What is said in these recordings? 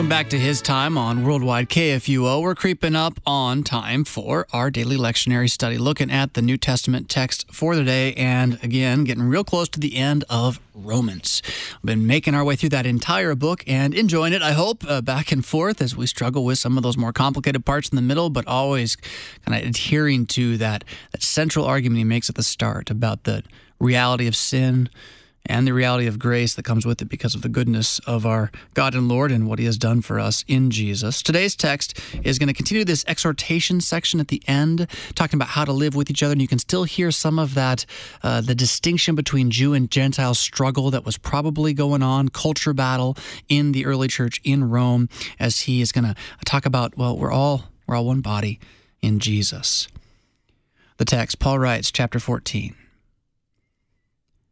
Welcome back to His Time on Worldwide KFUO. We're creeping up on time for our daily lectionary study, looking at the New Testament text for the day, and again, getting real close to the end of Romans. We've been making our way through that entire book and enjoying it, I hope, uh, back and forth as we struggle with some of those more complicated parts in the middle, but always kind of adhering to that, that central argument he makes at the start about the reality of sin and the reality of grace that comes with it because of the goodness of our God and Lord and what He has done for us in Jesus. Today's text is going to continue this exhortation section at the end, talking about how to live with each other. And you can still hear some of that, uh, the distinction between Jew and Gentile struggle that was probably going on, culture battle in the early church in Rome, as he is going to talk about, well, we're all, we're all one body in Jesus. The text, Paul writes, chapter 14.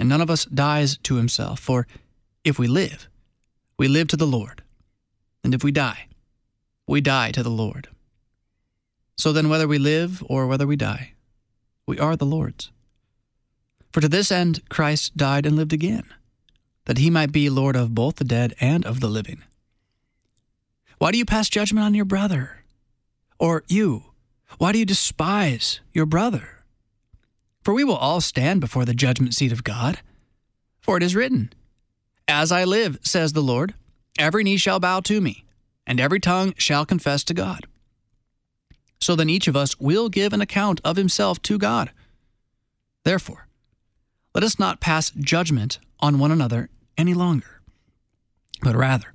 and none of us dies to himself. For if we live, we live to the Lord. And if we die, we die to the Lord. So then, whether we live or whether we die, we are the Lord's. For to this end Christ died and lived again, that he might be Lord of both the dead and of the living. Why do you pass judgment on your brother? Or you, why do you despise your brother? For we will all stand before the judgment seat of God. For it is written, As I live, says the Lord, every knee shall bow to me, and every tongue shall confess to God. So then each of us will give an account of himself to God. Therefore, let us not pass judgment on one another any longer, but rather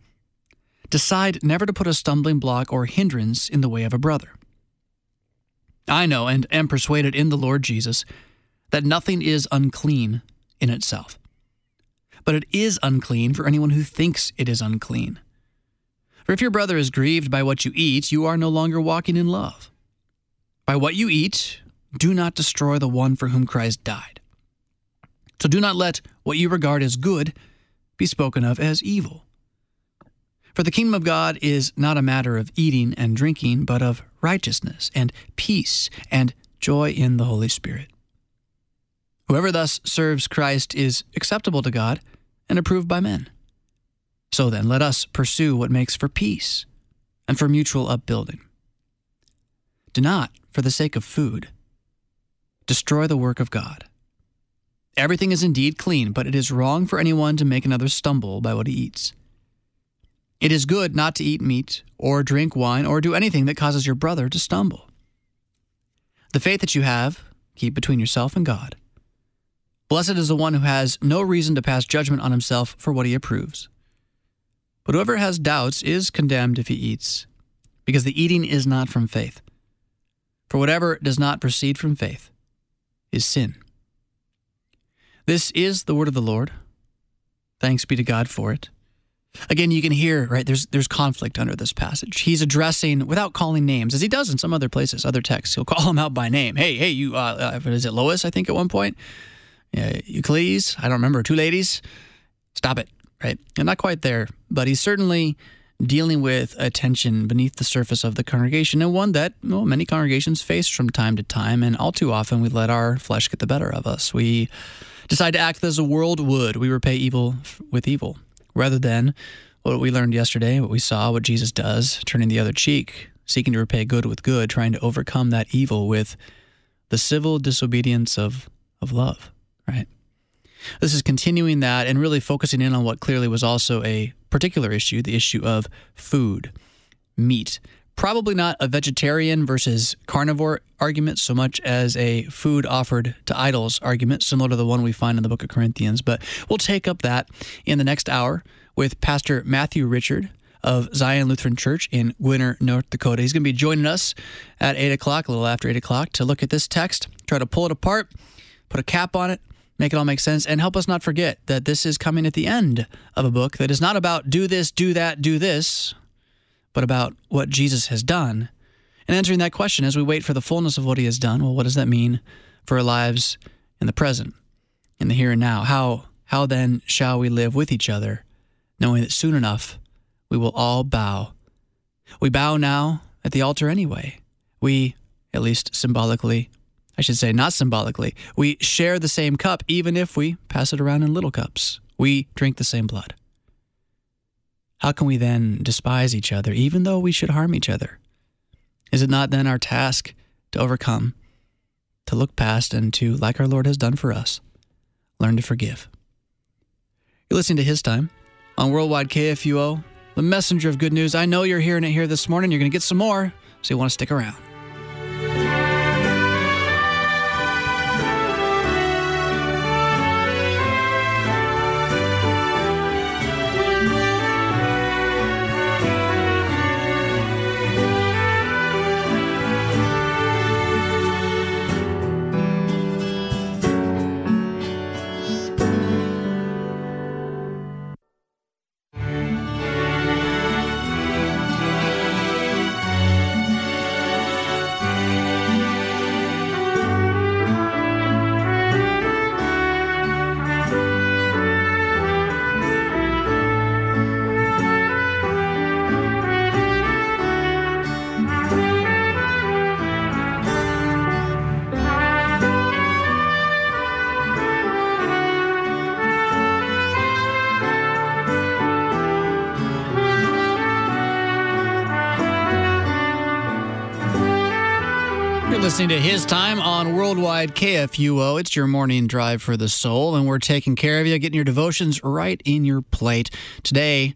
decide never to put a stumbling block or hindrance in the way of a brother. I know and am persuaded in the Lord Jesus that nothing is unclean in itself. But it is unclean for anyone who thinks it is unclean. For if your brother is grieved by what you eat, you are no longer walking in love. By what you eat, do not destroy the one for whom Christ died. So do not let what you regard as good be spoken of as evil. For the kingdom of God is not a matter of eating and drinking, but of righteousness and peace and joy in the Holy Spirit. Whoever thus serves Christ is acceptable to God and approved by men. So then, let us pursue what makes for peace and for mutual upbuilding. Do not, for the sake of food, destroy the work of God. Everything is indeed clean, but it is wrong for anyone to make another stumble by what he eats. It is good not to eat meat, or drink wine, or do anything that causes your brother to stumble. The faith that you have, keep between yourself and God. Blessed is the one who has no reason to pass judgment on himself for what he approves. But whoever has doubts is condemned if he eats, because the eating is not from faith. For whatever does not proceed from faith is sin. This is the word of the Lord. Thanks be to God for it. Again, you can hear, right, there's there's conflict under this passage. He's addressing without calling names, as he does in some other places, other texts. He'll call him out by name. Hey, hey, you, uh, uh, is it Lois, I think, at one point? Uh, Euclides, I don't remember, two ladies, stop it, right? And not quite there, but he's certainly dealing with a tension beneath the surface of the congregation and one that well, many congregations face from time to time. And all too often we let our flesh get the better of us. We decide to act as the world would. We repay evil with evil rather than what we learned yesterday, what we saw, what Jesus does, turning the other cheek, seeking to repay good with good, trying to overcome that evil with the civil disobedience of, of love right? This is continuing that and really focusing in on what clearly was also a particular issue the issue of food. meat. Probably not a vegetarian versus carnivore argument so much as a food offered to idols argument, similar to the one we find in the book of Corinthians. But we'll take up that in the next hour with Pastor Matthew Richard of Zion Lutheran Church in Gwinner, North Dakota. He's going to be joining us at 8 o'clock, a little after 8 o'clock, to look at this text, try to pull it apart, put a cap on it, make it all make sense, and help us not forget that this is coming at the end of a book that is not about do this, do that, do this, but about what Jesus has done. And answering that question as we wait for the fullness of what he has done, well, what does that mean for our lives in the present, in the here and now? How, how then shall we live with each other, knowing that soon enough we will all bow? We bow now at the altar anyway. We, at least symbolically, I should say not symbolically, we share the same cup even if we pass it around in little cups. We drink the same blood. How can we then despise each other, even though we should harm each other? Is it not then our task to overcome, to look past, and to, like our Lord has done for us, learn to forgive? You're listening to His Time on Worldwide KFUO, the messenger of good news. I know you're hearing it here this morning. You're going to get some more, so you want to stick around. To His Time on Worldwide KFUO. It's your morning drive for the soul, and we're taking care of you, getting your devotions right in your plate. Today,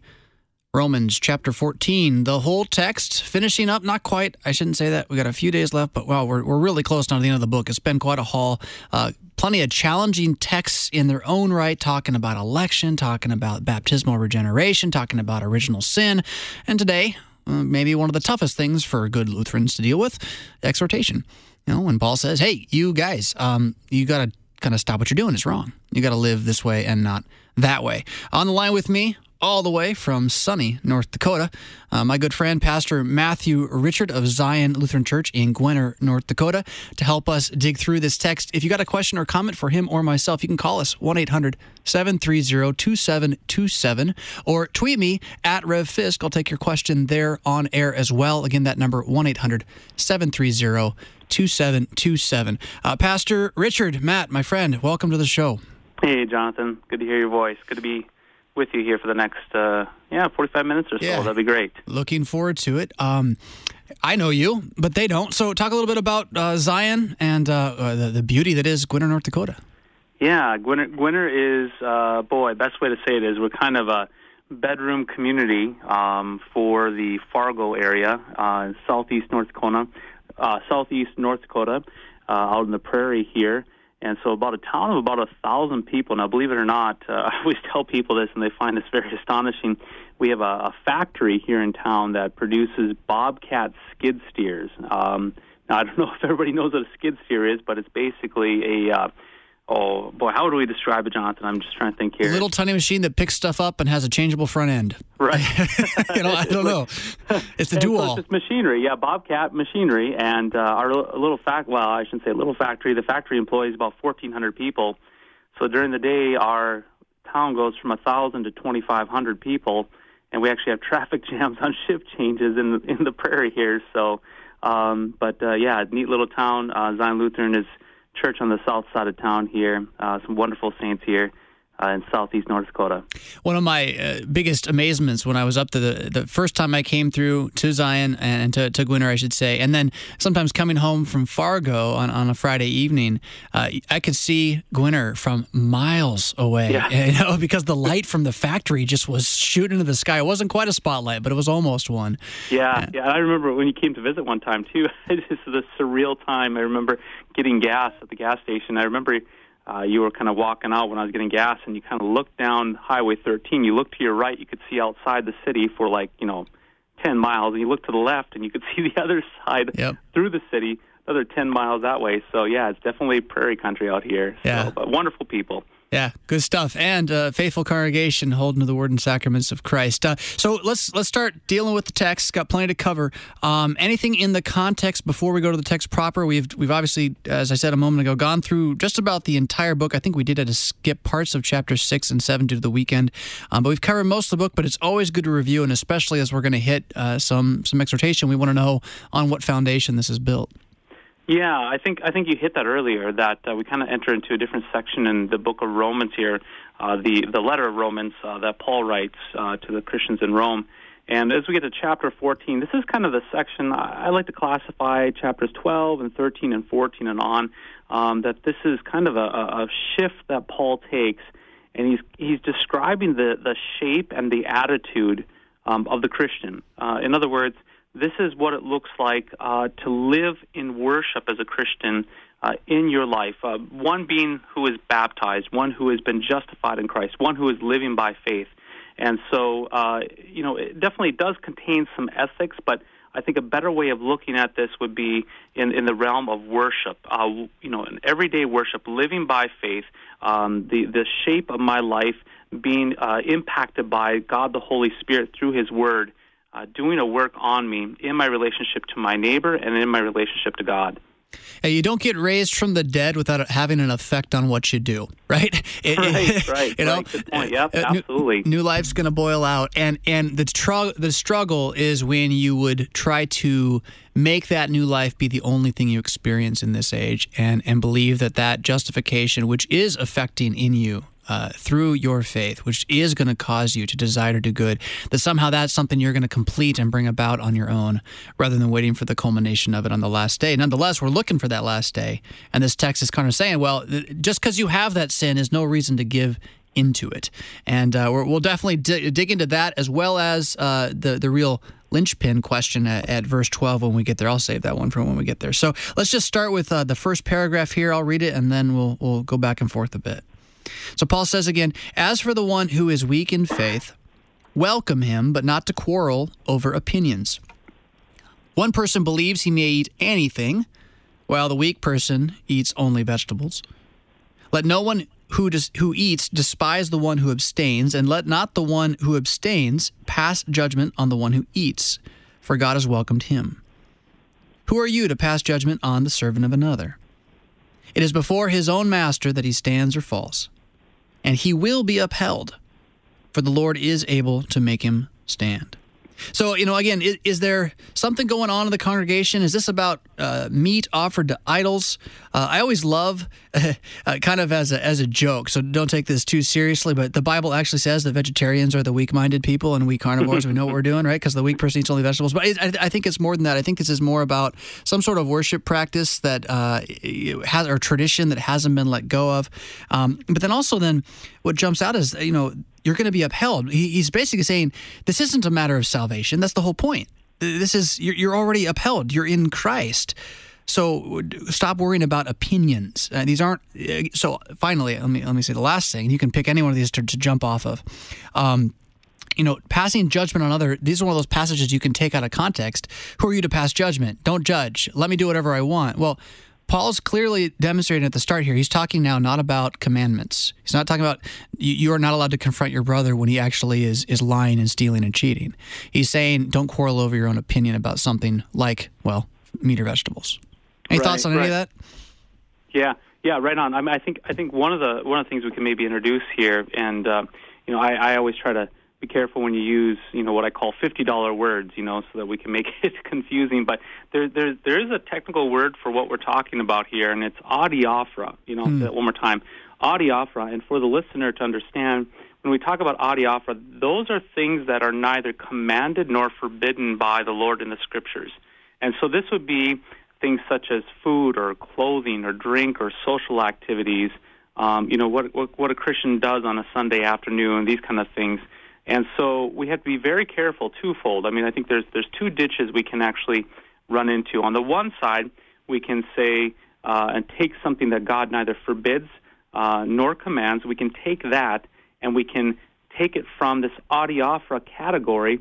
Romans chapter 14, the whole text, finishing up, not quite, I shouldn't say that. We got a few days left, but wow, we're, we're really close now to the end of the book. It's been quite a haul. Uh, plenty of challenging texts in their own right, talking about election, talking about baptismal regeneration, talking about original sin. And today, uh, maybe one of the toughest things for good Lutherans to deal with exhortation. Know, when Paul says, "Hey, you guys, um, you got to kind of stop what you're doing. It's wrong. You got to live this way and not that way." On the line with me, all the way from sunny North Dakota, uh, my good friend, Pastor Matthew Richard of Zion Lutheran Church in Gwinner, North Dakota, to help us dig through this text. If you got a question or comment for him or myself, you can call us 1 800 730 2727 or tweet me at Rev Fisk. I'll take your question there on air as well. Again, that number 1 800 730 2727. Uh, Pastor Richard, Matt, my friend, welcome to the show. Hey, Jonathan. Good to hear your voice. Good to be with you here for the next, uh, yeah, 45 minutes or so. Yeah. That'd be great. Looking forward to it. Um, I know you, but they don't. So, talk a little bit about uh, Zion and uh, uh the, the, beauty that is Gwinner, North Dakota. Yeah, Gwinner, is, uh, boy, best way to say it is we're kind of a bedroom community um, for the Fargo area, uh, southeast North Dakota uh, southeast North Dakota, uh, out in the prairie here. And so, about a town of about a thousand people. Now, believe it or not, uh, I always tell people this, and they find this very astonishing. We have a, a factory here in town that produces Bobcat skid steers. Um, now, I don't know if everybody knows what a skid steer is, but it's basically a uh, oh boy, how do we describe it, Jonathan? I'm just trying to think here. A little tiny machine that picks stuff up and has a changeable front end. Right. you know, I don't know. It's the dual. So it's machinery, yeah, Bobcat machinery, and uh, our little fact. Well, I shouldn't say little factory. The factory employs about 1,400 people. So during the day, our town goes from a thousand to 2,500 people, and we actually have traffic jams on shift changes in the, in the prairie here. So, um, but uh, yeah, neat little town. Uh, Zion Lutheran is church on the south side of town here. Uh, some wonderful saints here. Uh, in southeast North Dakota. One of my uh, biggest amazements when I was up to the the first time I came through to Zion and to, to Gwinner, I should say, and then sometimes coming home from Fargo on, on a Friday evening, uh, I could see Gwinner from miles away. Yeah. You know, because the light from the factory just was shooting into the sky. It wasn't quite a spotlight, but it was almost one. Yeah, yeah. I remember when you came to visit one time too. This is a surreal time. I remember getting gas at the gas station. I remember uh, you were kind of walking out when I was getting gas, and you kind of looked down Highway 13. You looked to your right, you could see outside the city for like you know 10 miles, and you looked to the left, and you could see the other side Yep. through the city, another 10 miles that way. So yeah, it's definitely prairie country out here. Yeah. But wonderful people. Yeah, good stuff, and uh, faithful congregation holding to the word and sacraments of Christ. Uh, so let's let's start dealing with the text. Got plenty to cover. Um, anything in the context before we go to the text proper? We've we've obviously, as I said a moment ago, gone through just about the entire book. I think we did had to skip parts of chapter six and seven due to the weekend, um, but we've covered most of the book. But it's always good to review, and especially as we're going to hit uh, some some exhortation, we want to know on what foundation this is built. Yeah, I think I think you hit that earlier. That uh, we kind of enter into a different section in the book of Romans here, uh, the the letter of Romans uh, that Paul writes uh, to the Christians in Rome. And as we get to chapter 14, this is kind of the section I like to classify chapters 12 and 13 and 14 and on. Um, that this is kind of a, a a shift that Paul takes, and he's he's describing the the shape and the attitude um, of the Christian. Uh, in other words, this is what it looks like uh, to live in worship as a Christian uh, in your life. Uh, one being who is baptized, one who has been justified in Christ, one who is living by faith. And so, uh, you know, it definitely does contain some ethics, but I think a better way of looking at this would be in, in the realm of worship. Uh, you know, in everyday worship, living by faith, um, the, the shape of my life being uh, impacted by God the Holy Spirit through His Word uh, doing a work on me in my relationship to my neighbor and in my relationship to God. Hey, you don't get raised from the dead without it having an effect on what you do, right? It- Right, right, you know, right. Good point. Yep, uh, new- absolutely. New, life's going to boil out, and and the tr- the struggle is when you would try to make that new life be the only thing you experience in this age, and and believe that that justification, which is affecting in you. Uh, through your faith, which is going to cause you to desire to do good, that somehow that's something you're going to complete and bring about on your own rather than waiting for the culmination of it on the last day. Nonetheless, we're looking for that last day. And this text is kind of saying, well, just because you have that sin is no reason to give into it. And uh, we're, we'll definitely di- dig into that as well as uh, the, the real linchpin question at, at verse 12 when we get there. I'll save that one for when we get there. So let's just start with uh, the first paragraph here. I'll read it and then we'll, we'll go back and forth a bit. So Paul says again, as for the one who is weak in faith, welcome him, but not to quarrel over opinions. One person believes he may eat anything, while the weak person eats only vegetables. Let no one who dis- who eats despise the one who abstains, and let not the one who abstains pass judgment on the one who eats, for God has welcomed him. Who are you to pass judgment on the servant of another? It is before his own master that he stands or falls, and he will be upheld, for the Lord is able to make him stand. So, you know, again, is, is there something going on in the congregation? Is this about uh, meat offered to idols? Uh, I always love, uh, kind of as a, as a joke, so don't take this too seriously, but the Bible actually says that vegetarians are the weak minded people and we carnivores, we know what we're doing, right? Because the weak person eats only vegetables. But I, I think it's more than that. I think this is more about some sort of worship practice that uh, has, or tradition that hasn't been let go of. Um, but then also, then what jumps out is, you know, you're going to be upheld. He, he's basically saying this isn't a matter of salvation. That's the whole point. This is you're, you're already upheld. You're in Christ. So stop worrying about opinions. Uh, these aren't. Uh, so finally, let me let me say the last thing. You can pick any one of these to, to jump off of. Um, you know, passing judgment on other. These are one of those passages you can take out of context. Who are you to pass judgment? Don't judge. Let me do whatever I want. Well. Paul's clearly demonstrating at the start here. He's talking now not about commandments. He's not talking about you, you, are not allowed to confront your brother when he actually is is lying and stealing and cheating. He's saying don't quarrel over your own opinion about something like well meat or vegetables. Any right, thoughts on right. any of that? Yeah, yeah, right on. I, mean, I think I think one of the one of the things we can maybe introduce here, and uh, you know, I, I always try to be careful when you use you know what I call fifty dollar words, you know, so that we can make it confusing. But there there there is a technical word for what we're talking about here, and it's adiaphora. You know, that one more time. adiaphora, and for the listener to understand, when we talk about adiaphora, those are things that are neither commanded nor forbidden by the Lord in the Scriptures. And so this would be things such as food or clothing or drink or social activities. Um, you know what, what what a Christian does on a Sunday afternoon, these kind of things. And so we have to be very careful twofold. I mean, I think there's there's two ditches we can actually run into. On the one side, we can say uh, and take something that God neither forbids uh, nor commands. We can take that and we can take it from this adiaphora category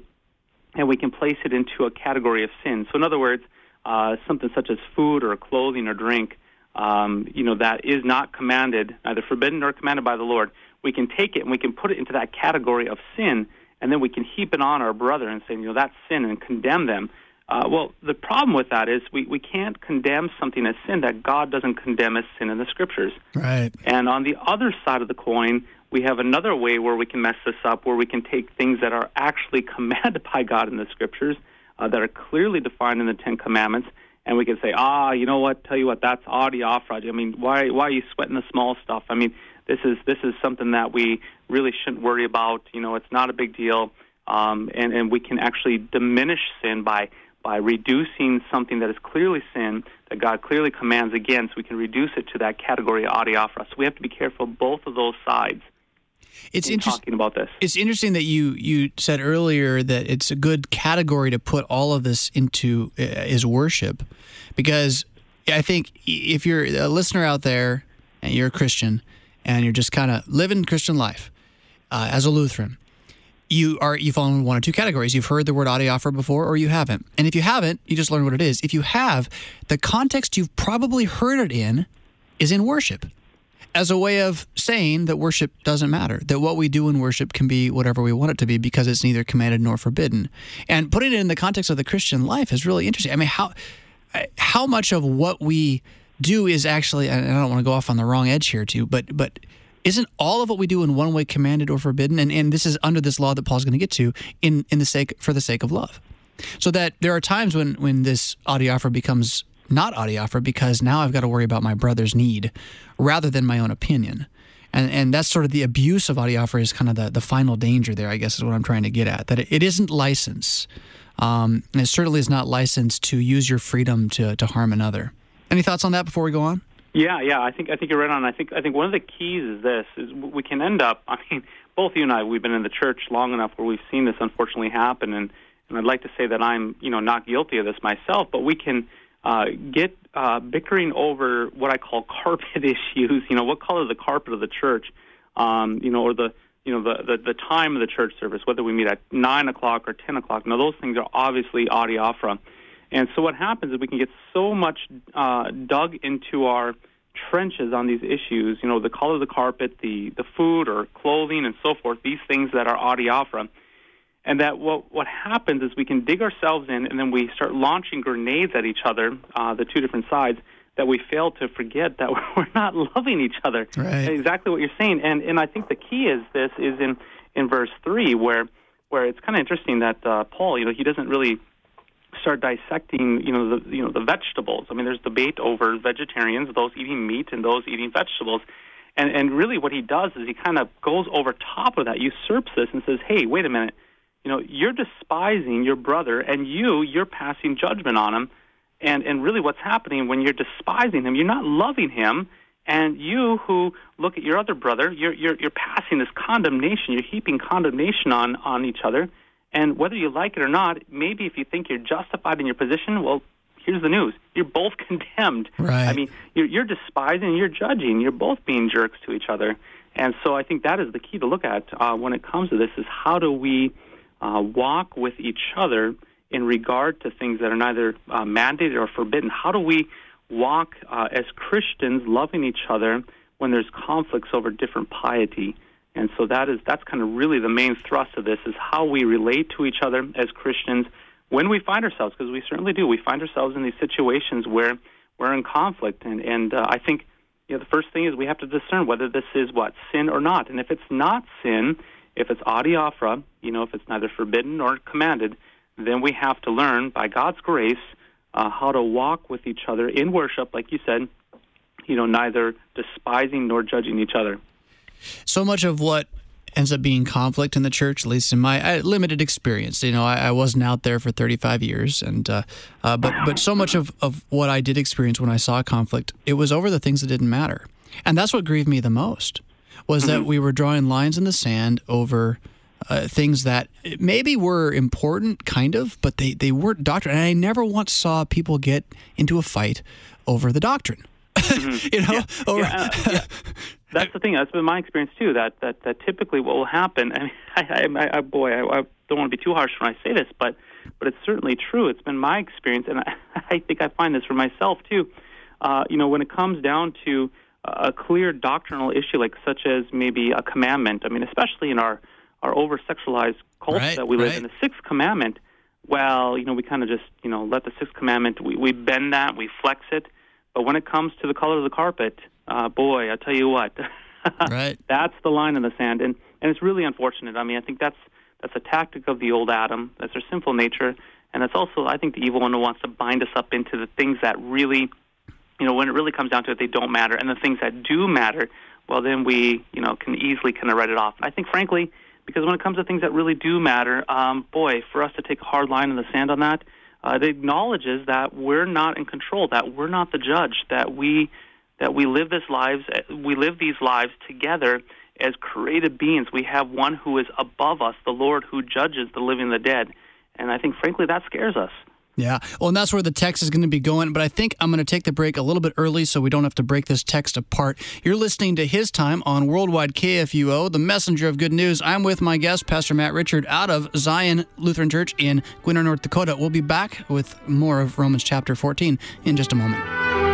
and we can place it into a category of sin. So, in other words, uh, something such as food or clothing or drink, um, you know, that is not commanded, neither forbidden nor commanded by the Lord. We can take it and we can put it into that category of sin, and then we can heap it on our brother and say, you know, that's sin and condemn them. Uh, well, the problem with that is we, we can't condemn something as sin that God doesn't condemn as sin in the scriptures. Right. And on the other side of the coin, we have another way where we can mess this up, where we can take things that are actually commanded by God in the scriptures, uh, that are clearly defined in the Ten Commandments, and we can say, ah, you know what? Tell you what, that's adiaphora. I mean, why why are you sweating the small stuff? I mean, this is this is something that we really shouldn't worry about. You know, it's not a big deal, um, and and we can actually diminish sin by by reducing something that is clearly sin that God clearly commands against, we can reduce it to that category of adiaphora. So we have to be careful both of those sides. It's in talking about this. It's interesting that you you said earlier that it's a good category to put all of this into uh, is worship, because I think if you're a listener out there and you're a Christian and you're just kind of living Christian life uh, as a Lutheran, you are you fall in one or two categories. You've heard the word adiaphora before, or you haven't. And if you haven't, you just learn what it is. If you have, the context you've probably heard it in is in worship, as a way of saying that worship doesn't matter. That what we do in worship can be whatever we want it to be because it's neither commanded nor forbidden. And putting it in the context of the Christian life is really interesting. I mean, how how much of what we do is actually, and I don't want to go off on the wrong edge here too, but but isn't all of what we do in one way commanded or forbidden? And, and this is under this law that Paul's going to get to in, in the sake for the sake of love. So that there are times when, when this adiaphora becomes not adiaphora because now I've got to worry about my brother's need rather than my own opinion. And, and that's sort of the abuse of adiaphora is kind of the, the final danger there, I guess, is what I'm trying to get at. That it, it isn't license. Um, and it certainly is not license to use your freedom to, to harm another. Any thoughts on that before we go on? Yeah, yeah, I think I think you're right on. I think I think one of the keys is this: is we can end up. I mean, both you and I, we've been in the church long enough where we've seen this unfortunately happen, and and I'd like to say that I'm you know not guilty of this myself, but we can uh, get uh, bickering over what I call carpet issues. You know, what color the carpet of the church, um, you know, or the you know the, the the time of the church service, whether we meet at nine o'clock or ten o'clock. Now, those things are obviously adiaphora. And so what happens is we can get so much uh, dug into our trenches on these issues, you know, the color of the carpet, the, the food or clothing and so forth, these things that are adiaphora. And that what, what happens is we can dig ourselves in and then we start launching grenades at each other, uh, the two different sides, that we fail to forget that we're not loving each other. Right. Exactly what you're saying. And, and I think the key is this is in, in verse 3 where, where it's kind of interesting that uh, Paul, you know, he doesn't really start dissecting, you know, the you know the vegetables. I mean, there's debate over vegetarians, those eating meat and those eating vegetables. And and really what he does is he kind of goes over top of that, usurps this and says, "Hey, wait a minute. You know, you're despising your brother and you you're passing judgment on him. And and really what's happening when you're despising him, you're not loving him." And you who look at your other brother, you're, you're, you're passing this condemnation, you're heaping condemnation on, on each other and whether you like it or not, maybe if you think you're justified in your position, well, here's the news: you're both condemned. Right. I mean, you're, you're despising, you're judging, you're both being jerks to each other. And so, I think that is the key to look at uh, when it comes to this: is how do we uh, walk with each other in regard to things that are neither uh, mandated or forbidden? How do we walk uh, as Christians, loving each other when there's conflicts over different piety? And so that is that's kind of really the main thrust of this is how we relate to each other as Christians when we find ourselves, because we certainly do. We find ourselves in these situations where we're in conflict, and and uh, I think you know the first thing is we have to discern whether this is what sin or not. And if it's not sin, if it's adiaphora, you know, if it's neither forbidden nor commanded, then we have to learn by God's grace uh, how to walk with each other in worship, like you said, you know, neither despising nor judging each other. So much of what ends up being conflict in the church, at least in my limited experience. You know, I, I, wasn't out there for 35 years, and uh, uh, but but so much of, of what I did experience when I saw conflict, it was over the things that didn't matter, and that's what grieved me the most was mm-hmm. that we were drawing lines in the sand over. Uh, things that maybe were important, kind of, but they, they weren't doctrine. And I never once saw people get into a fight over the doctrine. Mm-hmm. you know, yeah. Over, yeah, uh, yeah. that's the thing. That's been my experience too. That that, that typically what will happen. I mean, I, I, I boy, I, I don't want to be too harsh when I say this, but but it's certainly true. It's been my experience, and I, I think I find this for myself too. Uh, you know, when it comes down to a clear doctrinal issue, like such as maybe a commandment. I mean, especially in our our over sexualized culture right, that we live right. in, the sixth commandment. Well, you know, we kind of just you know let the sixth commandment we, we bend that, we flex it. But when it comes to the color of the carpet, uh, boy, I tell you what, right. that's the line in the sand, and and it's really unfortunate. I mean, I think that's that's a tactic of the old Adam. That's their sinful nature, and that's also, I think, the evil one who wants to bind us up into the things that really, you know, when it really comes down to it, they don't matter, and the things that do matter, well, then we, you know, can easily kind of write it off. I think, frankly, because when it comes to things that really do matter, um, boy, for us to take a hard line in the sand on that, uh, it acknowledges that we're not in control, that we're not the judge, that we that we live this lives we live these lives together as created beings. We have one who is above us, the Lord who judges the living and the dead. And I think frankly that scares us. Yeah. Well, and that's where the text is going to be going. But I think I'm going to take the break a little bit early so we don't have to break this text apart. You're listening to His Time on Worldwide KFUO, the messenger of good news. I'm with my guest, Pastor Matt Richard, out of Zion Lutheran Church in Gwinner, North Dakota. We'll be back with more of Romans chapter 14 in just a moment.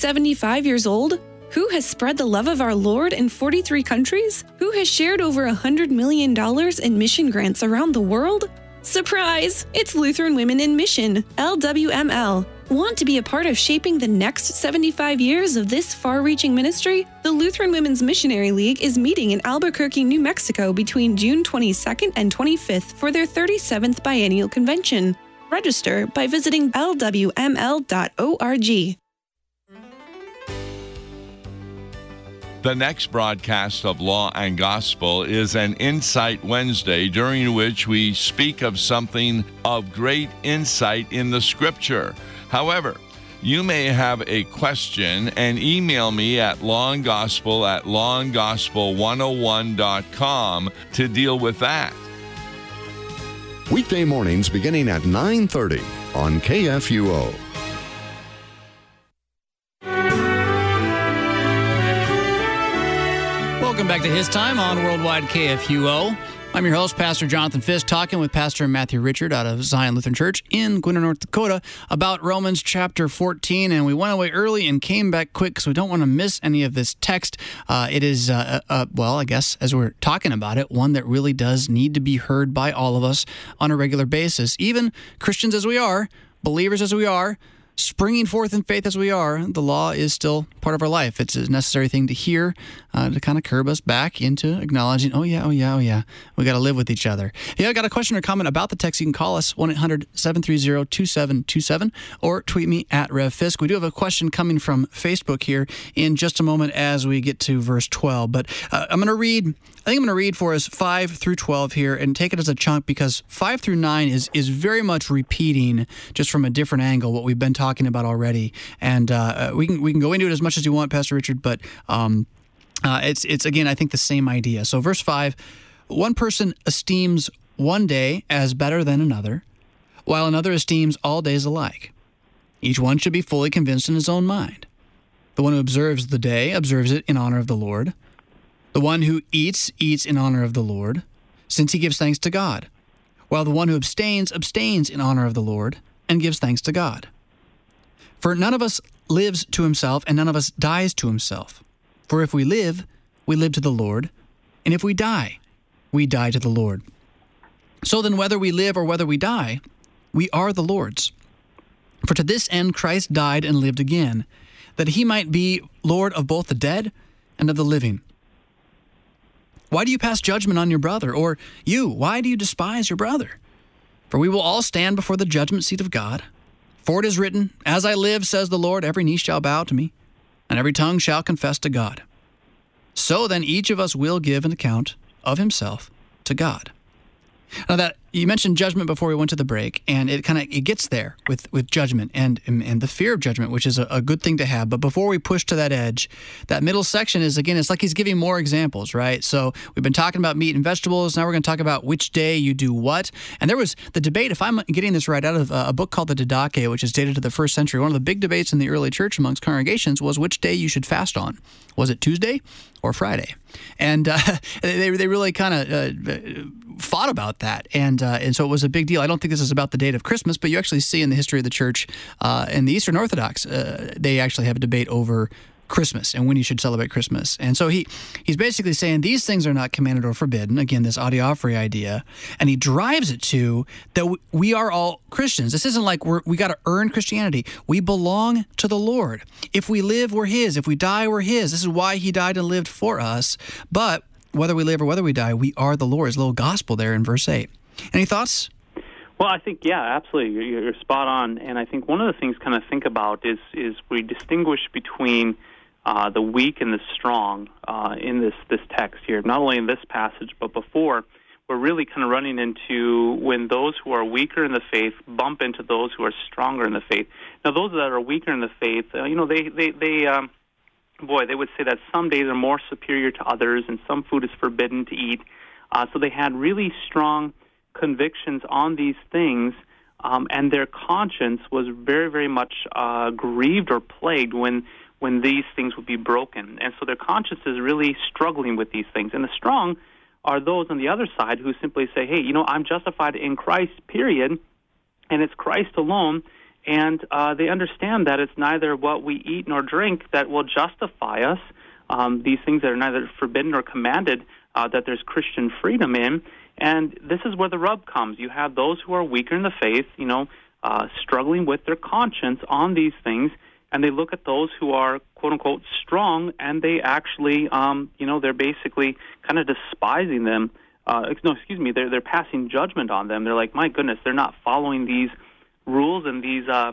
75 years old? Who has spread the love of our Lord in 43 countries? Who has shared over $100 million in mission grants around the world? Surprise! It's Lutheran Women in Mission, LWML. Want to be a part of shaping the next 75 years of this far reaching ministry? The Lutheran Women's Missionary League is meeting in Albuquerque, New Mexico between June 22nd and 25th for their 37th biennial convention. Register by visiting lwml.org. The next broadcast of Law and Gospel is an Insight Wednesday during which we speak of something of great insight in the Scripture. However, you may have a question and email me at lawandgospel at lawandgospel101.com to deal with that. Weekday mornings beginning at 9:30 on KFUO. Back to His Time on Worldwide KFUO. I'm your host, Pastor Jonathan Fisk, talking with Pastor Matthew Richard out of Zion Lutheran Church in Gwinner, North Dakota, about Romans chapter 14. And we went away early and came back quick because we don't want to miss any of this text. Uh, it is, uh, uh, uh, well, I guess, as we're talking about it, one that really does need to be heard by all of us on a regular basis. Even Christians as we are, believers as we are, springing forth in faith as we are, the law is still part of our life. It's a necessary thing to hear uh, to kind of curb us back into acknowledging, oh, yeah, oh, yeah, oh, yeah, we got to live with each other. If you got a question or comment about the text, you can call us 1 800 730 2727 or tweet me at RevFisk. We do have a question coming from Facebook here in just a moment as we get to verse 12. But uh, I'm going to read I think I'm going to read for us 5 through 12 here and take it as a chunk because 5 through 9 is, is very much repeating just from a different angle what we've been talking about already. And uh, we, can, we can go into it as much as you want, Pastor Richard, but um, uh, it's, it's, again, I think the same idea. So, verse 5 one person esteems one day as better than another, while another esteems all days alike. Each one should be fully convinced in his own mind. The one who observes the day observes it in honor of the Lord. The one who eats, eats in honor of the Lord, since he gives thanks to God, while the one who abstains, abstains in honor of the Lord, and gives thanks to God. For none of us lives to himself, and none of us dies to himself. For if we live, we live to the Lord, and if we die, we die to the Lord. So then, whether we live or whether we die, we are the Lord's. For to this end Christ died and lived again, that he might be Lord of both the dead and of the living. Why do you pass judgment on your brother? Or you, why do you despise your brother? For we will all stand before the judgment seat of God. For it is written, As I live, says the Lord, every knee shall bow to me, and every tongue shall confess to God. So then each of us will give an account of himself to God. Now that you mentioned judgment before we went to the break, and it kind of it gets there with with judgment and and, the fear of judgment, which is a, a, good thing to have. But before we push to that edge, that middle section is again, it's like he's giving more examples, right? So we've been talking about meat and vegetables. Now we're going to talk about which day you do what. And there was the debate, if I'm getting this right, out of a book called the Didache, which is dated to the first century. One of the big debates in the early church amongst congregations was which day you should fast on. Was it Tuesday or Friday? And uh, they they really kind of uh, fought about that, and uh, and so it was a big deal. I don't think this is about the date of Christmas, but you actually see in the history of the church, uh, in the Eastern Orthodox, uh, they actually have a debate over Christmas and when you should celebrate Christmas. And so he he's basically saying these things are not commanded or forbidden. Again, this adiaphora idea, and he drives it to that we are all Christians. This isn't like we're, we got to earn Christianity. We belong to the Lord. If we live, we're His. If we die, we're His. This is why He died and lived for us. But whether we live or whether we die, we are the Lord's little gospel there in verse 8. Any thoughts? Well, I think yeah, absolutely, you're, you're spot on, and I think one of the things kind of think about is is we distinguish between uh, the weak and the strong uh, in this this text here. Not only in this passage, but before, we're really kind of running into when those who are weaker in the faith bump into those who are stronger in the faith. Now, those that are weaker in the faith, uh, you know, they they they. Um, boy, they would say that some days are more superior to others, and some food is forbidden to eat. Uh, so they had really strong convictions on these things, um, and their conscience was very, very much uh, grieved or plagued when when these things would be broken. And so their conscience is really struggling with these things. And the strong are those on the other side who simply say, "Hey, you know, I'm justified in Christ. Period." And it's Christ alone and uh, they understand that it's neither what we eat nor drink that will justify us. Um, these things that are neither forbidden or commanded, uh, that there's Christian freedom in. And this is where the rub comes. You have those who are weaker in the faith, you know, uh, struggling with their conscience on these things, and they look at those who are quote unquote strong, and they actually, um, you know, they're basically kind of despising them. Uh, no, excuse me, they're they're passing judgment on them. They're like, my goodness, they're not following these rules and these uh,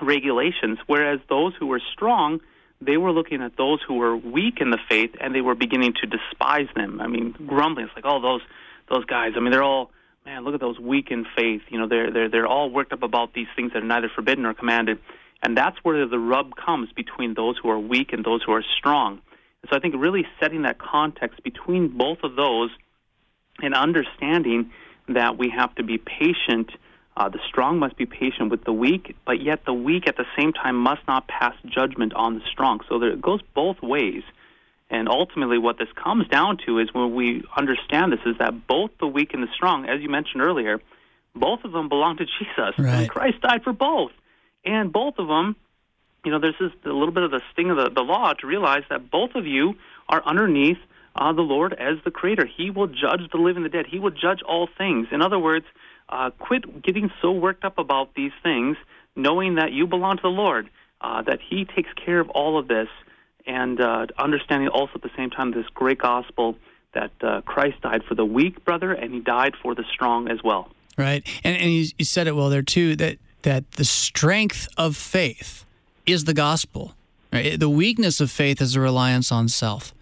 regulations, whereas those who were strong, they were looking at those who were weak in the faith and they were beginning to despise them. I mean, grumbling. It's like, oh, those those guys. I mean, they're all man. Look at those weak in faith. You know, they're they're they're all worked up about these things that are neither forbidden nor commanded, and that's where the rub comes between those who are weak and those who are strong. And So I think really setting that context between both of those and understanding that we have to be patient uh, the strong must be patient with the weak, but yet the weak at the same time must not pass judgment on the strong. So there, it goes both ways. And ultimately, what this comes down to is when we understand this is that both the weak and the strong, as you mentioned earlier, both of them belong to Jesus. Right. And Christ died for both. And both of them, you know, there's this a little bit of the sting of the, the law to realize that both of you are underneath uh, the Lord as the Creator. He will judge the living and the dead. He will judge all things. In other words, uh, quit getting so worked up about these things, knowing that you belong to the Lord, uh, that He takes care of all of this, and uh, understanding also at the same time this great gospel that uh, Christ died for the weak brother and He died for the strong as well. Right, and and you, you said it well there too that that the strength of faith is the gospel. Right? The weakness of faith is a reliance on self.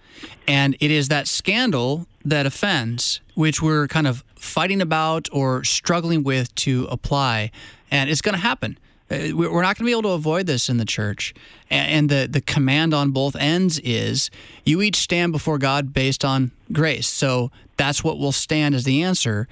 And it is that scandal that offends, which we're kind of fighting about or struggling with to apply. And it's going to happen. Uh, we're not going to be able to avoid this in the church. And the, the command on both ends is you each stand before God based on grace. So that's what will stand as the answer.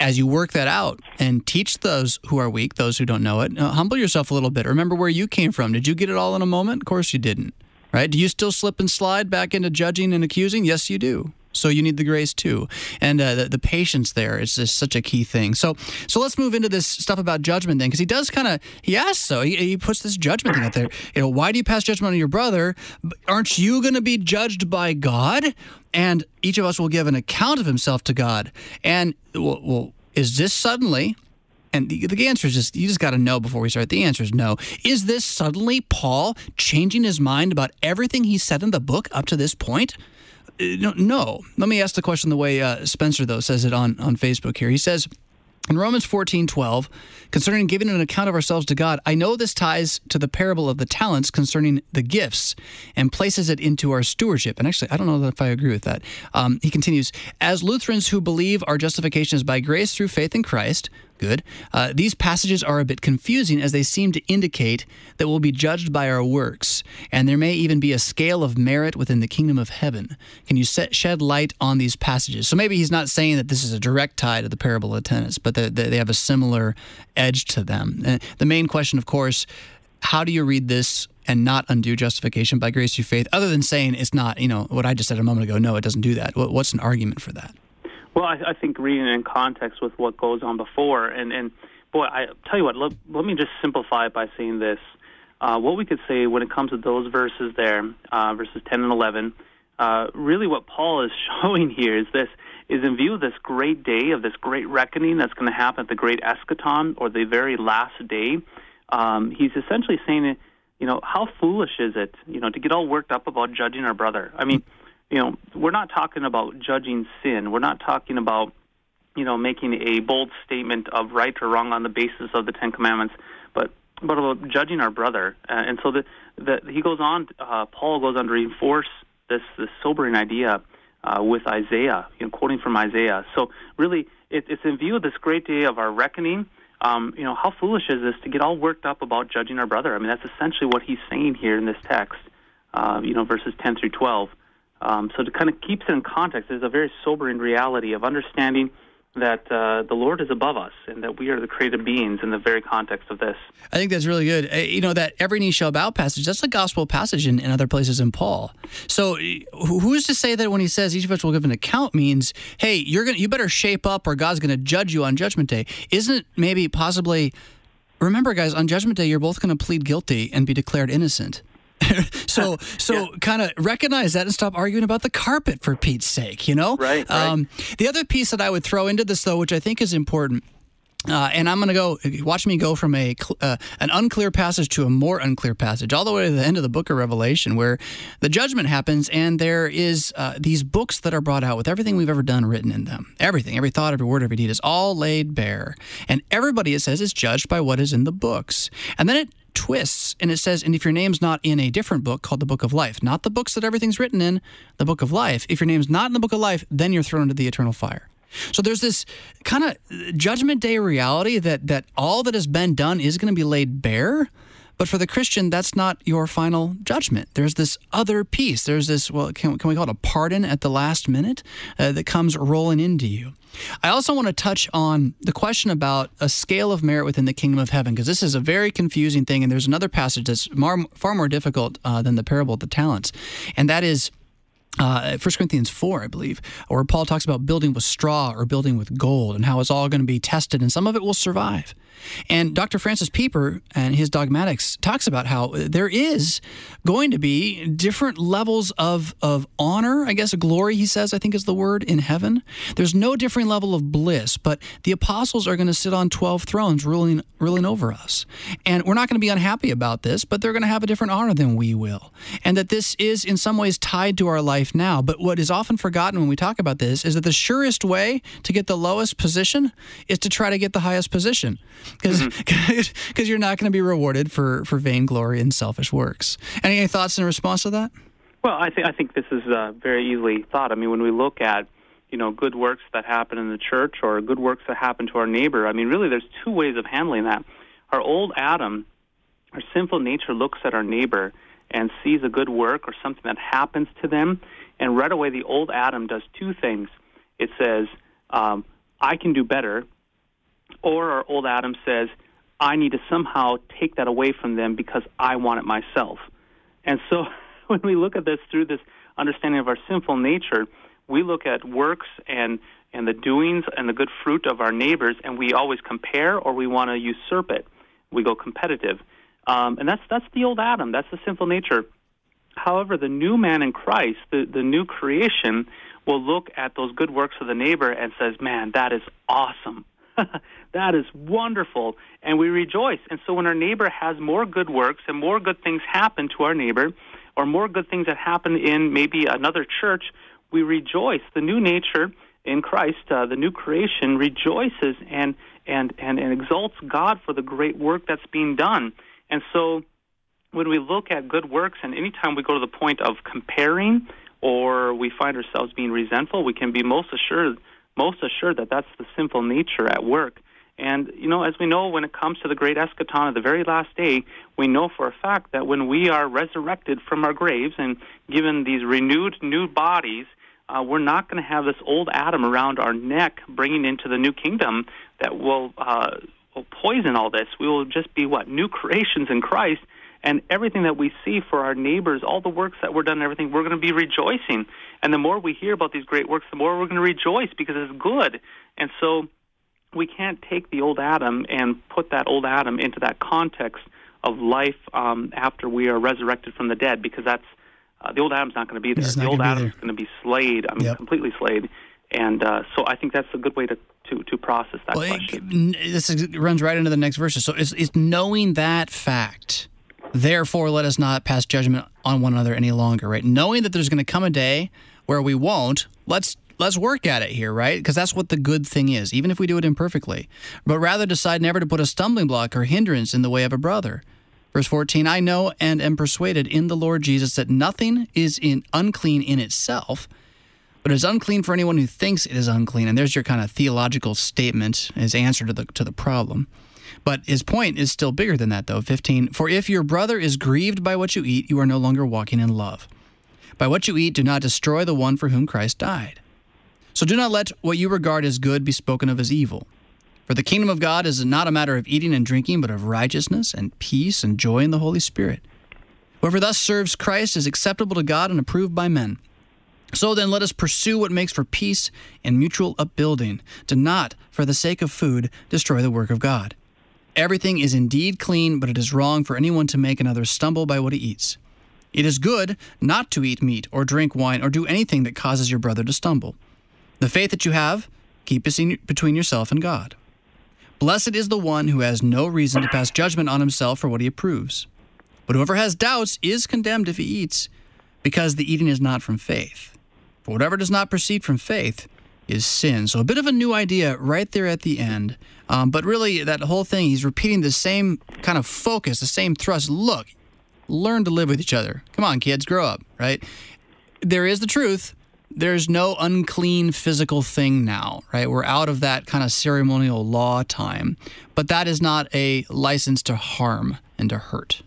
As you work that out and teach those who are weak, those who don't know it, uh, humble yourself a little bit. Remember where you came from. Did you get it all in a moment? Of course you didn't right? Do you still slip and slide back into judging and accusing? Yes, you do. So you need the grace too, and uh, the, the, patience there is just such a key thing. So, so let's move into this stuff about judgment then, because he does kind of he asks so he, he puts this judgment thing out there. You know, why do you pass judgment on your brother? Aren't you going to be judged by God? And each of us will give an account of himself to God. And well, well is this suddenly and the, the answer is just, you just got to know before we start. The answer is no. Is this suddenly Paul changing his mind about everything he said in the book up to this point? Uh, no, no. Let me ask the question the way uh, Spencer, though, says it on, on Facebook here. He says, In Romans 14, 12, concerning giving an account of ourselves to God, I know this ties to the parable of the talents concerning the gifts and places it into our stewardship. And actually, I don't know if I agree with that. Um, he continues As Lutherans who believe our justification is by grace through faith in Christ, good. Uh, these passages are a bit confusing as they seem to indicate that we'll be judged by our works, and there may even be a scale of merit within the kingdom of heaven. Can you set, shed light on these passages? So maybe he's not saying that this is a direct tie to the parable of the tenants, but they, they have a similar edge to them. And the main question, of course, how do you read this and not undo justification by grace through faith, other than saying it's not, you know, what I just said a moment ago, no, it doesn't do that? What's an argument for that? Well, I, I think reading it in context with what goes on before, and and boy, I tell you what, let, let me just simplify it by saying this. Uh, what we could say when it comes to those verses there, uh, verses 10 and 11, uh, really what Paul is showing here is this is in view of this great day of this great reckoning that's going to happen at the great eschaton or the very last day. Um, he's essentially saying, you know, how foolish is it, you know, to get all worked up about judging our brother? I mean you know, we're not talking about judging sin. We're not talking about, you know, making a bold statement of right or wrong on the basis of the Ten Commandments, but but about judging our brother. Uh, and so the, the he goes on. Uh, Paul goes on to reinforce this this sobering idea uh, with Isaiah, you know, quoting from Isaiah. So really, it, it's in view of this great day of our reckoning. Um, you know, how foolish is this to get all worked up about judging our brother? I mean, that's essentially what he's saying here in this text. Uh, you know, verses 10 through 12. Um, so to kind of keeps it in context, there's a very sobering reality of understanding that uh, the Lord is above us and that we are the created beings in the very context of this. I think that's really good. Uh, you know, that every knee shall bow passage, that's a gospel passage in, in other places in Paul. So who's to say that when he says each of us will give an account means, hey, you're gonna you better shape up or God's gonna judge you on judgment day? Isn't it maybe possibly remember guys, on judgment day you're both gonna plead guilty and be declared innocent. so so yeah. kind of recognize that and stop arguing about the carpet for Pete's sake, you know? Right. right. Um, the other piece that I would throw into this though, which I think is important. Uh, and I'm going to go watch me go from a uh, an unclear passage to a more unclear passage, all the way to the end of the book of Revelation, where the judgment happens, and there is uh, these books that are brought out with everything we've ever done written in them. Everything, every thought, every word, every deed is all laid bare, and everybody, it says, is judged by what is in the books. And then it twists and it says, and if your name's not in a different book called the Book of Life, not the books that everything's written in, the Book of Life, if your name's not in the Book of Life, then you're thrown into the eternal fire. So there's this kind of uh, judgment day reality that that all that has been done is going to be laid bare. But for the Christian, that's not your final judgment. There's this other piece. There's this, well, can, can we call it a pardon at the last minute uh, that comes rolling into you? I also want to touch on the question about a scale of merit within the kingdom of heaven, because this is a very confusing thing. And there's another passage that's far, far more difficult uh, than the parable of the talents, and that is uh, 1 Corinthians 4, I believe, where Paul talks about building with straw or building with gold and how it's all going to be tested and some of it will survive. And Dr. Francis Pieper and his dogmatics talks about how there is going to be different levels of, of honor, I guess, glory, he says, I think is the word, in heaven. There's no different level of bliss, but the apostles are going to sit on 12 thrones ruling, ruling over us. And we're not going to be unhappy about this, but they're going to have a different honor than we will. And that this is in some ways tied to our life now. But what is often forgotten when we talk about this is that the surest way to get the lowest position is to try to get the highest position because mm-hmm. you're not going to be rewarded for for vainglory and selfish works. Any, any thoughts in response to that? Well, I think I think this is uh, very easily thought. I mean, when we look at you know good works that happen in the church or good works that happen to our neighbor, I mean, really, there's two ways of handling that. Our old Adam, our sinful nature, looks at our neighbor and sees a good work or something that happens to them, and right away the old Adam does two things. It says, um, "I can do better," Or our old Adam says, I need to somehow take that away from them because I want it myself. And so when we look at this through this understanding of our sinful nature, we look at works and and the doings and the good fruit of our neighbors, and we always compare or we want to usurp it. We go competitive, um, and that's that's the old Adam. That's the sinful nature. However, the new man in Christ, the the new creation, will look at those good works of the neighbor and says, "Man, that is awesome. that is wonderful. And we rejoice. And so when our neighbor has more good works and more good things happen to our neighbor, or more good things that happen in maybe another church, we rejoice. The new nature in Christ, uh, the new creation, rejoices and and, and, and exalts God for the great work that's being done. And so when we look at good works, and anytime we go to the point of comparing or we find ourselves being resentful, we can be most assured, most assured that that's the sinful nature at work. And, you know, as we know, when it comes to the great eschaton, of the very last day, we know for a fact that when we are resurrected from our graves and given these renewed new bodies, uh, we're not going to have this old Adam around our neck bringing into the new kingdom that will, uh, will poison all this. We will just be what? New creations in Christ. And everything that we see for our neighbors, all the works that were done and everything, we're going to be rejoicing. And the more we hear about these great works, the more we're going to rejoice because it's good. And so we can't take the old Adam and put that old Adam into that context of life um, after we are resurrected from the dead because that's uh, the old Adam's not going to be there. The old Adam's going to be slayed. I mean, yep. completely slayed. And uh, so I think that's a good way to, to, to process that well, question. It, this is, runs right into the next verse. So it's, it's knowing that fact. Therefore, let us not pass judgment on one another any longer, right? Knowing that there's going to come a day where we won't, let's let's work at it here, right? Because that's what the good thing is, even if we do it imperfectly. But rather decide never to put a stumbling block or hindrance in the way of a brother. Verse 14, I know and am persuaded in the Lord Jesus that nothing is in unclean in itself, but is unclean for anyone who thinks it is unclean. And there's your kind of theological statement, as answer to the to the problem. But his point is still bigger than that, though. 15, for if your brother is grieved by what you eat, you are no longer walking in love. By what you eat, do not destroy the one for whom Christ died. So do not let what you regard as good be spoken of as evil. For the kingdom of God is not a matter of eating and drinking, but of righteousness and peace and joy in the Holy Spirit. Whoever thus serves Christ is acceptable to God and approved by men. So then, let us pursue what makes for peace and mutual upbuilding. Do not, for the sake of food, destroy the work of God. Everything is indeed clean, but it is wrong for anyone to make another stumble by what he eats. It is good not to eat meat or drink wine or do anything that causes your brother to stumble. The faith that you have, keep it between yourself and God. Blessed is the one who has no reason to pass judgment on himself for what he approves. But whoever has doubts is condemned if he eats, because the eating is not from faith. For whatever does not proceed from faith is sin. So a bit of a new idea right there at the end. Um, but really, that whole thing, he's repeating the same kind of focus, the same thrust. Look, learn to live with each other. Come on, kids, grow up, right? There is the truth, there's no unclean physical thing now, right? We're out of that kind of ceremonial law time. But that is not a license to harm and to hurt.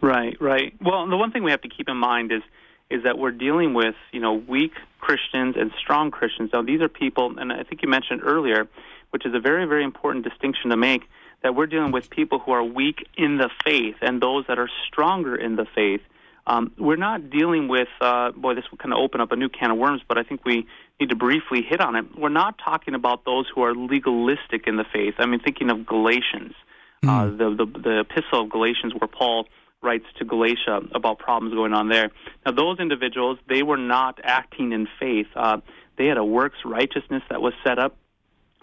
Right, right. Well, the one thing we have to keep in mind is is that we're dealing with, you know, weak Christians and strong Christians. Now, these are people, and I think you mentioned earlier, which is a very, very important distinction to make, that we're dealing with people who are weak in the faith and those that are stronger in the faith. Um, we're not dealing with, uh, boy, this will kind of open up a new can of worms, but I think we need to briefly hit on it. We're not talking about those who are legalistic in the faith. I mean, thinking of Galatians, mm. uh, hmm. the, the, the epistle of Galatians, where Paul writes to Galatia about problems going on there. Now, those individuals, they were not acting in faith. Uh, they had a works righteousness that was set up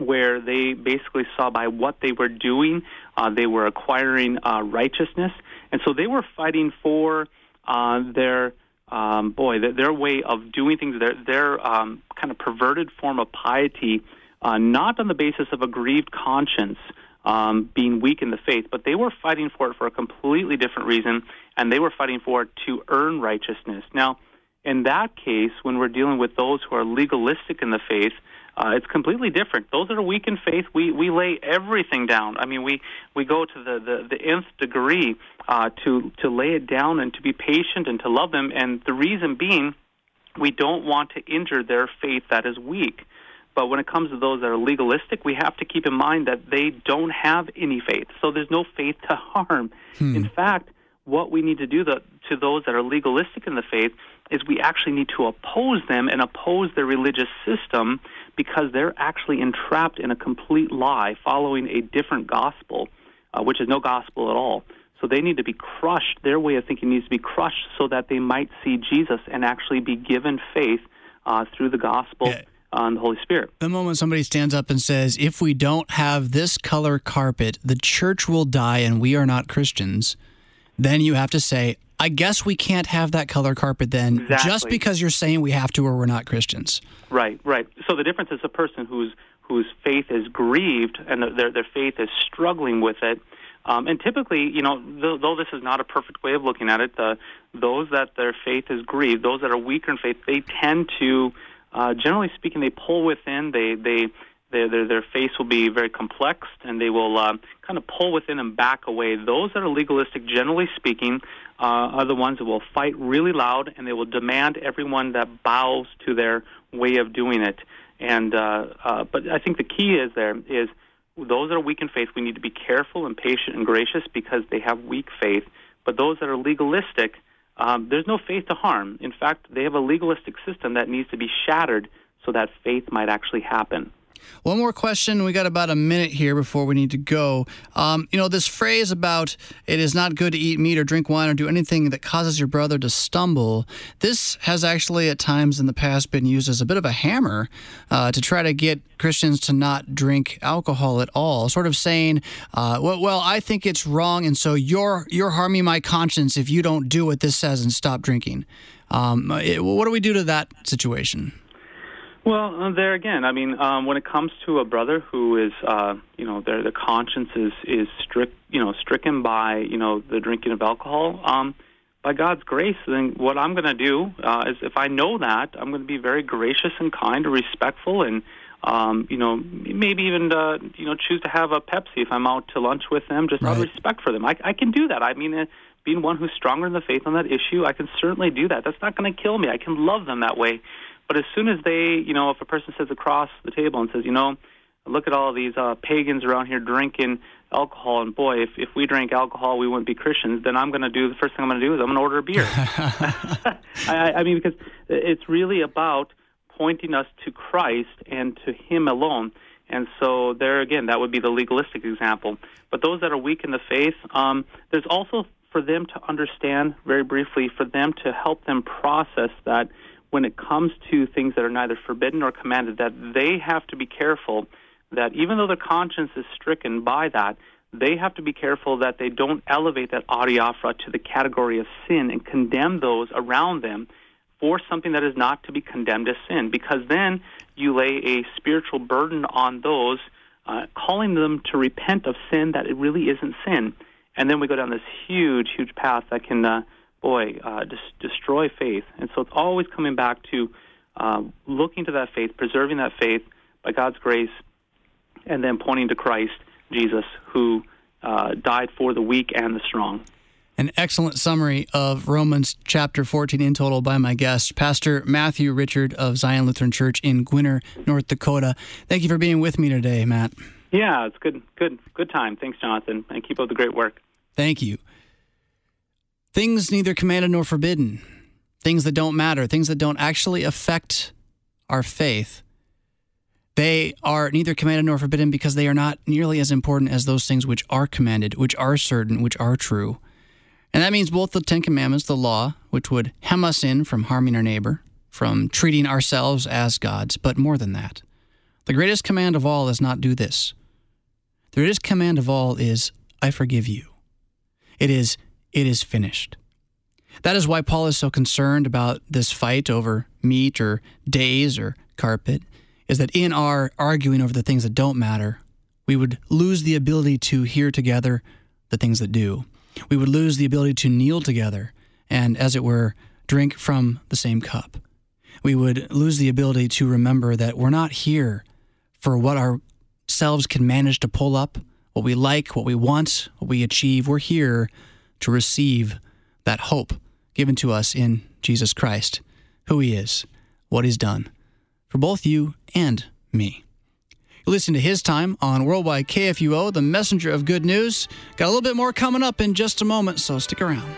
where they basically saw by what they were doing, uh, they were acquiring uh, righteousness. And so they were fighting for uh, their um, boy, their, their way of doing things, their, their um, kind of perverted form of piety, uh, not on the basis of a grieved conscience, um, being weak in the faith, but they were fighting for it for a completely different reason, and they were fighting for it to earn righteousness. Now, in that case, when we're dealing with those who are legalistic in the faith, uh, it's completely different. Those that are weak in faith, we, we lay everything down. I mean, we, we go to the, the, the nth degree uh, to, to lay it down and to be patient and to love them. And the reason being, we don't want to injure their faith that is weak. But when it comes to those that are legalistic, we have to keep in mind that they don't have any faith. So there's no faith to harm. Hmm. In fact, what we need to do the, to those that are legalistic in the faith is we actually need to oppose them and oppose their religious system because they're actually entrapped in a complete lie following a different gospel, uh, which is no gospel at all. So they need to be crushed. Their way of thinking needs to be crushed so that they might see Jesus and actually be given faith uh, through the gospel. Yeah on the Holy Spirit. The moment somebody stands up and says, if we don't have this color carpet, the church will die and we are not Christians, then you have to say, I guess we can't have that color carpet then exactly. just because you're saying we have to or we're not Christians. Right, right. So the difference is a person who's whose faith is grieved and their their faith is struggling with it. Um, and typically, you know, though, though, this is not a perfect way of looking at it, uh, those that their faith is grieved, those that are weaker in faith, they tend to, uh, generally speaking, they pull within. They they their their, their face will be very complex, and they will uh, kind of pull within and back away. Those that are legalistic, generally speaking, uh, are the ones that will fight really loud, and they will demand everyone that bows to their way of doing it. And uh, uh, but I think the key is there is those that are weak in faith, we need to be careful and patient and gracious because they have weak faith. But those that are legalistic, um, there's no faith to harm. In fact, they have a legalistic system that needs to be shattered so that faith might actually happen. One more question. We got about a minute here before we need to go. Um, you know, this phrase about it is not good to eat meat or drink wine or do anything that causes your brother to stumble. This has actually, at times in the past, been used as a bit of a hammer uh, to try to get Christians to not drink alcohol at all. Sort of saying, uh, well, well, I think it's wrong, and so you're you're harming my conscience if you don't do what this says and stop drinking. Um, it, what do we do to that situation? Well, uh, there again, I mean, um, when it comes to a brother who is, uh, you know, their the conscience is is strict, you know, stricken by, you know, the drinking of alcohol. Um, by God's grace, then what I'm going to do uh, is, if I know that, I'm going to be very gracious and kind and respectful, and um, you know, maybe even uh, you know, choose to have a Pepsi if I'm out to lunch with them, just right. out of respect for them. I, I can do that. I mean. Uh, being one who's stronger in the faith on that issue, I can certainly do that. That's not going to kill me. I can love them that way. But as soon as they, you know, if a person sits across the table and says, you know, look at all these uh, pagans around here drinking alcohol, and boy, if if we drank alcohol, we wouldn't be Christians. Then I'm going to do the first thing I'm going to do is I'm going to order a beer. I, I mean, because it's really about pointing us to Christ and to Him alone. And so there again, that would be the legalistic example. But those that are weak in the faith, um, there's also for them to understand very briefly, for them to help them process that when it comes to things that are neither forbidden nor commanded, that they have to be careful that even though their conscience is stricken by that, they have to be careful that they don't elevate that adiaphora to the category of sin and condemn those around them for something that is not to be condemned as sin, because then you lay a spiritual burden on those, uh, calling them to repent of sin that it really isn't sin. And then we go down this huge, huge path that can uh, boy, uh, dis- destroy faith. And so it's always coming back to uh, looking to that faith, preserving that faith by God's grace, and then pointing to Christ, Jesus, who uh, died for the weak and the strong. An excellent summary of Romans chapter 14 in total by my guest, Pastor Matthew Richard of Zion Lutheran Church in Gwinner, North Dakota. Thank you for being with me today, Matt. Yeah, it's good, good, good time. Thanks, Jonathan, and keep up the great work. Thank you. Things neither commanded nor forbidden, things that don't matter, things that don't actually affect our faith. They are neither commanded nor forbidden because they are not nearly as important as those things which are commanded, which are certain, which are true. And that means both the Ten Commandments, the law, which would hem us in from harming our neighbor, from treating ourselves as gods, but more than that. The greatest command of all is not do this. The greatest command of all is, I forgive you. It is, it is finished. That is why Paul is so concerned about this fight over meat or days or carpet, is that in our arguing over the things that don't matter, we would lose the ability to hear together the things that do. We would lose the ability to kneel together and, as it were, drink from the same cup. We would lose the ability to remember that we're not here for what ourselves can manage to pull up, what we like, what we want, what we achieve. We're here to receive that hope given to us in Jesus Christ, who He is, what He's done for both you and me. You listen to his time on Worldwide KFUO, the messenger of good news. Got a little bit more coming up in just a moment, so stick around.